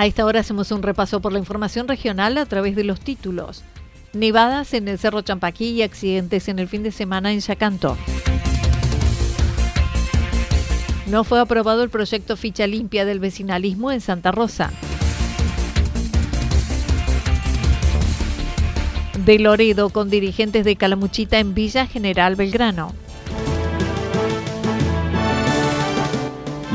A esta hora hacemos un repaso por la información regional a través de los títulos. Nevadas en el Cerro Champaquí y accidentes en el fin de semana en Yacanto. No fue aprobado el proyecto Ficha Limpia del Vecinalismo en Santa Rosa. De Loredo con dirigentes de Calamuchita en Villa General Belgrano.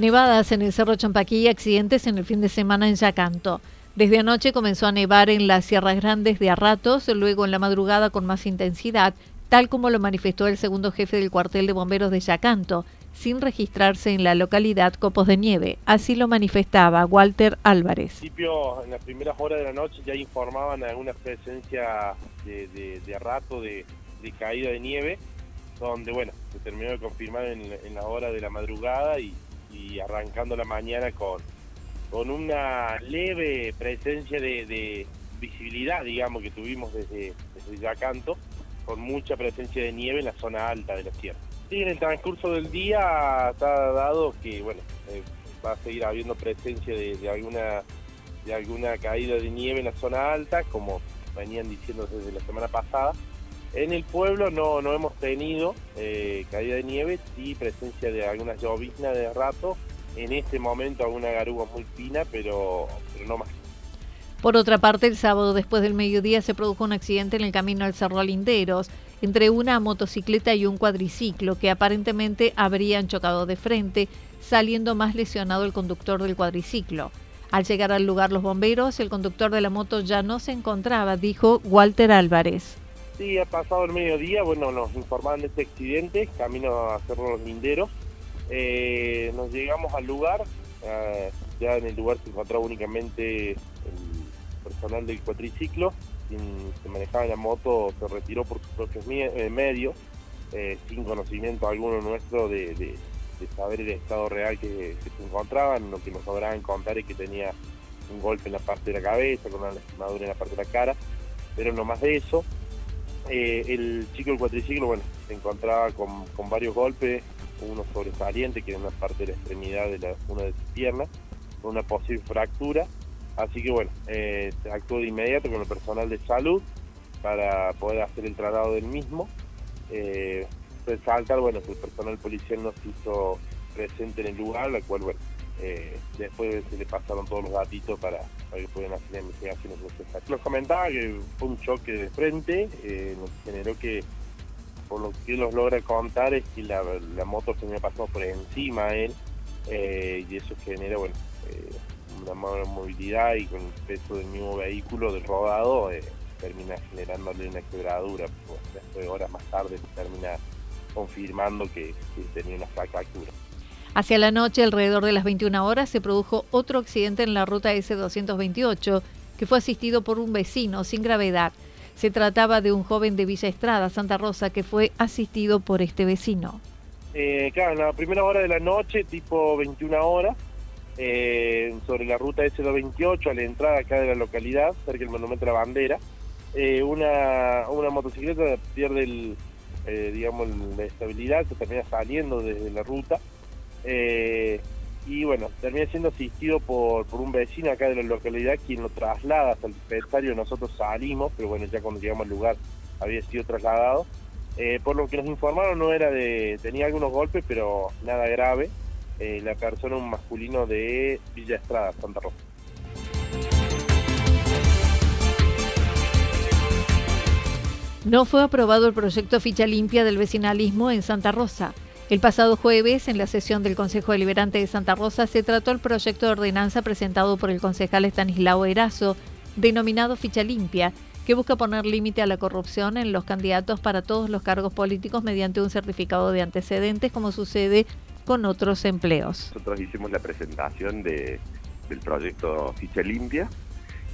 Nevadas en el Cerro Champaquí y accidentes en el fin de semana en Yacanto. Desde anoche comenzó a nevar en las Sierras Grandes de a ratos, luego en la madrugada con más intensidad, tal como lo manifestó el segundo jefe del cuartel de bomberos de Yacanto, sin registrarse en la localidad copos de nieve. Así lo manifestaba Walter Álvarez. En las primeras horas de la noche ya informaban alguna presencia de, de, rato de, caída de nieve, donde bueno, se terminó de confirmar en, en la hora de la madrugada y y arrancando la mañana con, con una leve presencia de, visibilidad, digamos, que tuvimos desde, desde Yacanto, con mucha presencia de nieve en la zona alta de la tierra. Sí, en el transcurso del día está dado que, bueno, eh, va a seguir habiendo presencia de, alguna de alguna caída de nieve en la zona alta, como venían diciendo desde la semana pasada. En el pueblo no, no hemos tenido eh, caída de nieve, sí presencia de algunas lloviznas de rato. En este momento alguna garúa muy fina, pero, pero no más. Por otra parte, el sábado después del mediodía se produjo un accidente en el camino al Cerro Linderos entre una motocicleta y un cuadriciclo que aparentemente habrían chocado de frente, saliendo más lesionado el conductor del cuadriciclo. Al llegar al lugar los bomberos, el conductor de la moto ya no se encontraba, dijo Walter Álvarez. Sí, ha pasado el mediodía, bueno, nos informaban de este accidente, camino a Cerro Los Linderos. Eh, nos llegamos al lugar, eh, ya en el lugar se encontraba únicamente el personal del cuatriciclo, quien se manejaba en la moto se retiró por sus propios eh, medios, sin conocimiento alguno nuestro de, saber el estado real que, se encontraban, lo que nos lograban contar es que tenía un golpe en la parte de la cabeza, con una lastimadura en la parte de la cara, pero no más de eso. Eh, el chico del cuatriciclo, bueno, se encontraba con, varios golpes, uno sobresaliente, que era una parte de la extremidad de la, una de sus piernas, con una posible fractura. Así que bueno, eh, actuó de inmediato con el personal de salud para poder hacer el traslado del mismo. Eh, resaltar, bueno, que el personal policial no se hizo presente en el lugar, la cual, bueno, eh, después se le pasaron todos los gatitos para, que pudieran hacer investigaciones necesarias. Nos comentaba que fue un choque de frente, eh, nos generó que, por lo que nos logra contar es que la, moto se me pasado por encima a él y eso genera, bueno, una mala movilidad y con el peso del mismo vehículo del rodado termina generándole una quebradura. Pues, después, horas más tarde, termina confirmando que, tenía una fractura. Hacia la noche, alrededor de las 21 horas, se produjo otro accidente en la ruta S228 que fue asistido por un vecino sin gravedad. Se trataba de un joven de Villa Estrada, Santa Rosa, que fue asistido por este vecino. Eh, claro, en la primera hora de la noche, tipo 21 horas, eh, sobre la ruta S228, a la entrada acá de la localidad, cerca del Monumento de la Bandera, eh, una, una motocicleta pierde el, eh, digamos, la estabilidad, se termina saliendo desde la ruta. Eh, y bueno, termina siendo asistido por, por un vecino acá de la localidad quien lo traslada hasta el dispensario. Nosotros salimos, pero bueno, ya cuando llegamos al lugar había sido trasladado. por lo que nos informaron, no era de. tenía algunos golpes, pero nada grave. la persona, un masculino de Villa Estrada, Santa Rosa. No fue aprobado el proyecto Ficha Limpia del vecinalismo en Santa Rosa. El pasado jueves, en la sesión del Consejo Deliberante de Santa Rosa, se trató el proyecto de ordenanza presentado por el concejal Estanislao Erazo, denominado Ficha Limpia, que busca poner límite a la corrupción en los candidatos para todos los cargos políticos mediante un certificado de antecedentes, como sucede con otros empleos. Nosotros hicimos la presentación del proyecto Ficha Limpia,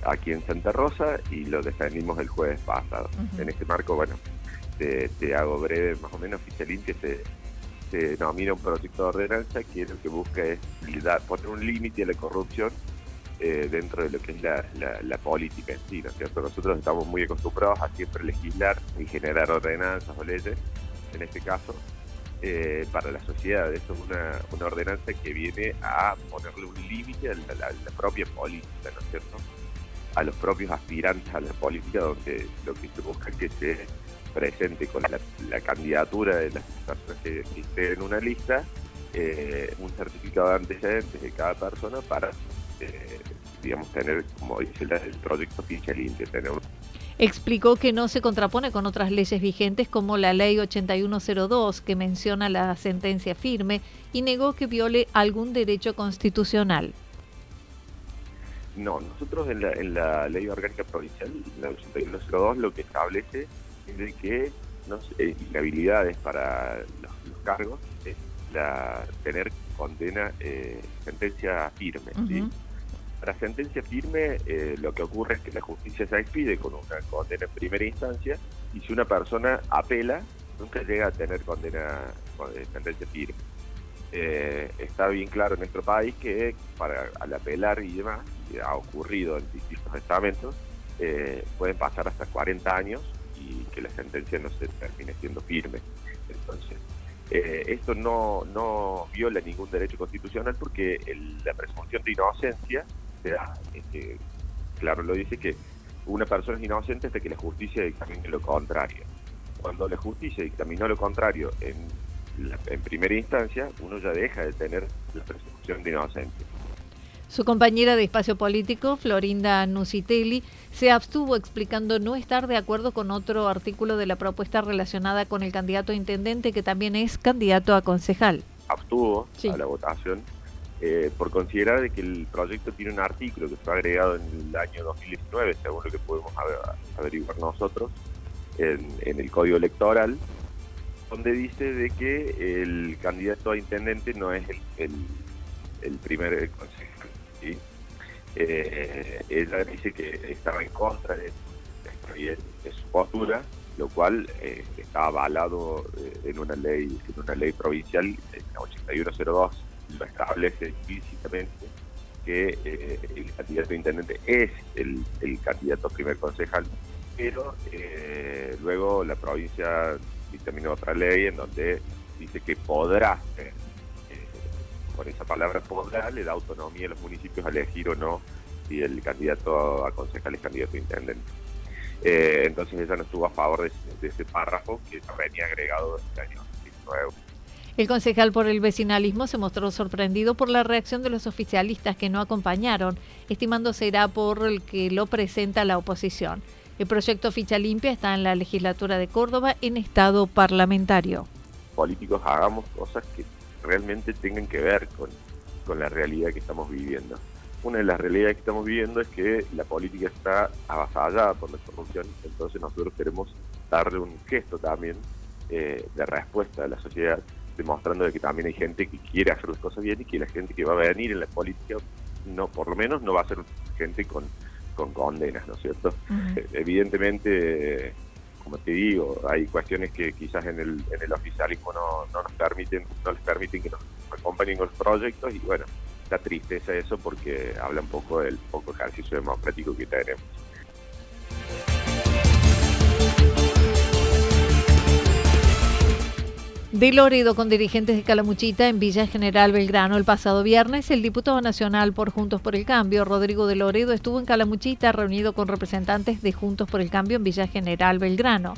aquí en Santa Rosa y lo defendimos el jueves pasado. En este marco, bueno, te, hago breve, más o menos, Fiscalín, que se, se denomina un proyecto de ordenanza que lo que busca es poner un límite a la corrupción eh, dentro de lo que es la, política en sí, ¿no es cierto? Nosotros estamos muy acostumbrados a siempre legislar y generar ordenanzas o leyes, en este caso, eh, para la sociedad. Esto es una, ordenanza que viene a ponerle un límite a la propia política, ¿no es cierto? a los propios aspirantes a la política, donde lo que se busca que se presente con la, candidatura de las personas que, estén en una lista eh, un certificado de antecedentes de cada persona para, eh, digamos, tener, como dice el proyecto ficha limpia, tener Explicó que no se contrapone con otras leyes vigentes como la Ley 8102 que menciona la sentencia firme y negó que viole algún derecho constitucional. No, nosotros en la, en la ley orgánica provincial, la 8102, lo que establece es de que no eh, inhabilidades para los, cargos es la, tener condena, eh, sentencia firme. Para sentencia firme, eh, lo que ocurre es que la justicia se expide con una condena en primera instancia y si una persona apela, nunca llega a tener condena, sentencia firme. está bien claro en nuestro país que para al apelar y demás ha ocurrido en distintos estamentos, eh, pueden pasar hasta 40 años y que la sentencia no se termine siendo firme. Entonces, eh, esto no, no viola ningún derecho constitucional porque la presunción de inocencia se da, este, claro lo dice que una persona es inocente hasta que la justicia dictamine lo contrario. Cuando la justicia dictaminó lo contrario en, en primera instancia, uno ya deja de tener la presunción de inocencia. Su compañera de espacio político, Florinda Nusitelli, se abstuvo explicando no estar de acuerdo con otro artículo de la propuesta relacionada con el candidato a intendente que también es candidato a concejal. Abstuvo a la votación eh, por considerar de que el proyecto tiene un artículo que fue agregado en el año 2019, según lo que podemos averiguar nosotros, en, el código electoral, donde dice de que el candidato a intendente no es el, el primer eh, ella dice que estaba en contra de, su postura, lo cual eh, está avalado eh, en una ley en una ley provincial, en 8102, lo establece explícitamente que el candidato intendente es el, candidato primer concejal, pero luego la provincia dictaminó otra ley en donde dice que podrá ser con esa palabra podrá le da autonomía a los municipios a elegir o no si el candidato a concejal es candidato a intendente. Eh, entonces ella no estuvo a favor de, ese párrafo que venía agregado este año 2019. El concejal por el vecinalismo se mostró sorprendido por la reacción de los oficialistas que no acompañaron, estimando será por el que lo presenta la oposición. El proyecto Ficha Limpia está en la legislatura de Córdoba en estado parlamentario. Políticos hagamos cosas que realmente tengan que ver con, con la realidad que estamos viviendo. Una de las realidades que estamos viviendo es que la política está avasallada por la corrupción, entonces nosotros queremos darle un gesto también eh, de respuesta a la sociedad, demostrando que también hay gente que quiere hacer las cosas bien y que la gente que va a venir en la política, no por lo menos no va a ser gente con con condenas, ¿no es cierto? Eh, evidentemente, como te digo, hay cuestiones que quizás en el, en el oficialismo no, no nos permiten, no les permiten que nos acompañen con los proyectos y bueno, da tristeza eso porque habla un poco del poco ejercicio democrático que tenemos. De Loredo con dirigentes de Calamuchita en Villa General Belgrano el pasado viernes, el diputado nacional por Juntos por el Cambio, Rodrigo de Loredo, estuvo en Calamuchita reunido con representantes de Juntos por el Cambio en Villa General Belgrano.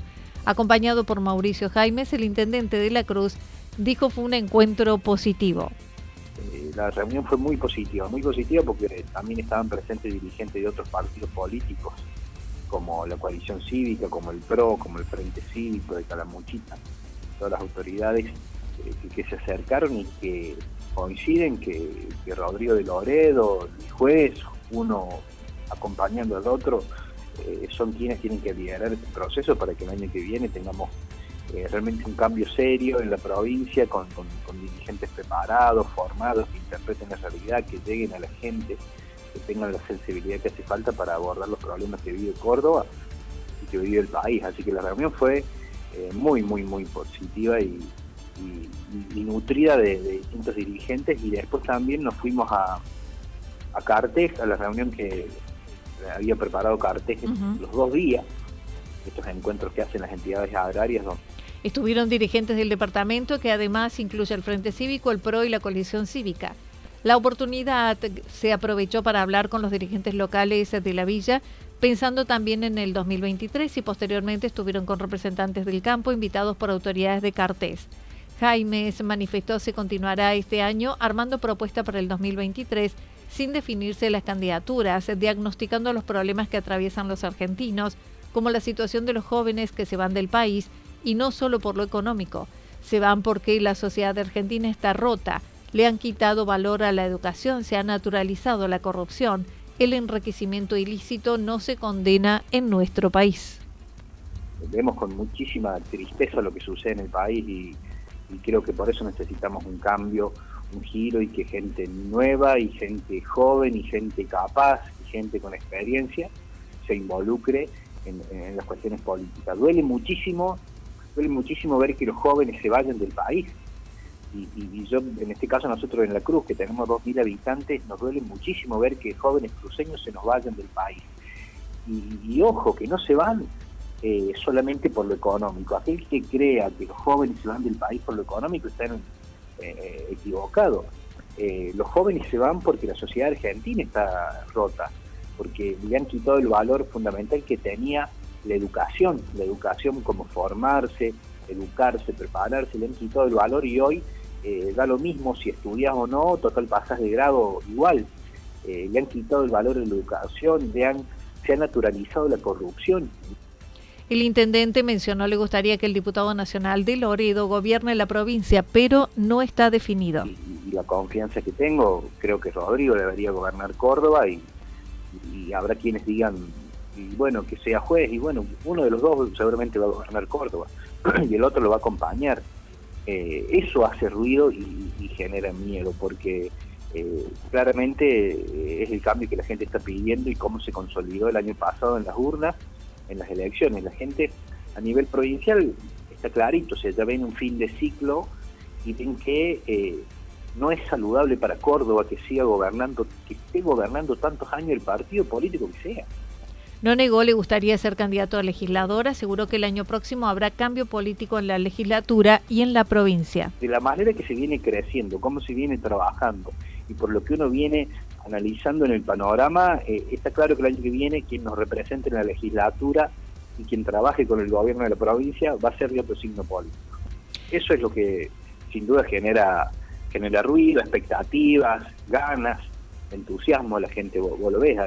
Acompañado por Mauricio Jaimes, el intendente de la Cruz, dijo fue un encuentro positivo. Eh, la reunión fue muy positiva, muy positiva porque también estaban presentes dirigentes de otros partidos políticos, como la coalición cívica, como el PRO, como el Frente Cívico de Calamuchita todas las autoridades eh, que, se acercaron y que coinciden que, Rodrigo de Loredo, el juez, uno acompañando al otro, eh, son quienes tienen que liderar este proceso para que el año que viene tengamos eh, realmente un cambio serio en la provincia con, dirigentes preparados, formados, que interpreten la realidad, que lleguen a la gente, que tengan la sensibilidad que hace falta para abordar los problemas que vive Córdoba y que vive el país. Así que la reunión fue eh, muy, muy, muy positiva y, nutrida de, distintos dirigentes y después también nos fuimos a, a Cartes, a la reunión que había preparado Cartes los dos días, estos encuentros que hacen las entidades agrarias. Estuvieron dirigentes del departamento que además incluye el Frente Cívico, el PRO y la coalición cívica. La oportunidad se aprovechó para hablar con los dirigentes locales de la villa pensando también en el 2023 y posteriormente estuvieron con representantes del campo invitados por autoridades de Cartés. Jaime manifestó se continuará este año armando propuesta para el 2023 sin definirse las candidaturas, diagnosticando los problemas que atraviesan los argentinos, como la situación de los jóvenes que se van del país y no solo por lo económico, se van porque la sociedad argentina está rota, le han quitado valor a la educación, se ha naturalizado la corrupción, el enriquecimiento ilícito no se condena en nuestro país. Vemos con muchísima tristeza lo que sucede en el país y, creo que por eso necesitamos un cambio, un giro y que gente nueva y gente joven y gente capaz y gente con experiencia se involucre en, en las cuestiones políticas. Duele muchísimo, duele muchísimo ver que los jóvenes se vayan del país y, yo, en este caso nosotros en La Cruz, que tenemos 2.000 habitantes, nos duele muchísimo ver que jóvenes cruceños se nos vayan del país. Y, ojo, que no se van eh, solamente por lo económico. Aquel que crea que los jóvenes se van del país por lo económico está eh, equivocado. Eh, los jóvenes se van porque la sociedad argentina está rota, porque le han quitado el valor fundamental que tenía la educación, la educación como formarse, educarse, prepararse, le han quitado el valor y hoy eh, da lo mismo si estudias o no, total pasas de grado igual. Eh, le han quitado el valor de la educación, le han, se ha naturalizado la corrupción. El intendente mencionó le gustaría que el diputado nacional de Loredo gobierne la provincia, pero no está definido. Y, la confianza que tengo, creo que Rodrigo debería gobernar Córdoba y, y habrá quienes digan, y bueno, que sea juez, y bueno, uno de los dos seguramente va a gobernar Córdoba y el otro lo va a acompañar. Eh, eso hace ruido y, genera miedo, porque eh, claramente eh, es el cambio que la gente está pidiendo y cómo se consolidó el año pasado en las urnas, en las elecciones. La gente a nivel provincial está clarito, o sea, ya ven un fin de ciclo y ven que no es saludable para Córdoba que siga gobernando, que esté gobernando tantos años el partido político que sea. No negó le gustaría ser candidato a legislador, aseguró que el año próximo habrá cambio político en la legislatura y en la provincia. De la manera que se viene creciendo, cómo se viene trabajando y por lo que uno viene analizando en el panorama, eh, está claro que el año que viene quien nos represente en la legislatura y quien trabaje con el gobierno de la provincia va a ser de otro signo político. Eso es lo que sin duda genera, genera ruido, expectativas, ganas, entusiasmo la gente, vos lo ves a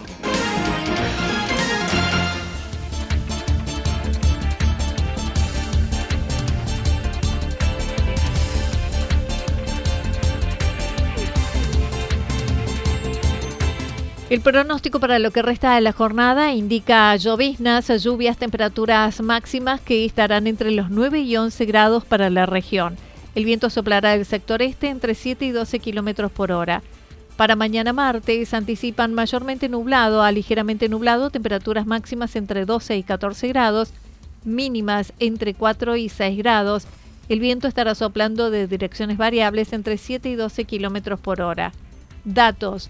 El pronóstico para lo que resta de la jornada indica lloviznas, lluvias, temperaturas máximas que estarán entre los 9 y 11 grados para la región. El viento soplará del sector este entre 7 y 12 kilómetros por hora. Para mañana martes anticipan mayormente nublado a ligeramente nublado, temperaturas máximas entre 12 y 14 grados, mínimas entre 4 y 6 grados. El viento estará soplando de direcciones variables entre 7 y 12 kilómetros por hora. Datos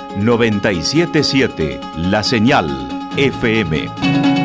977 La Señal FM.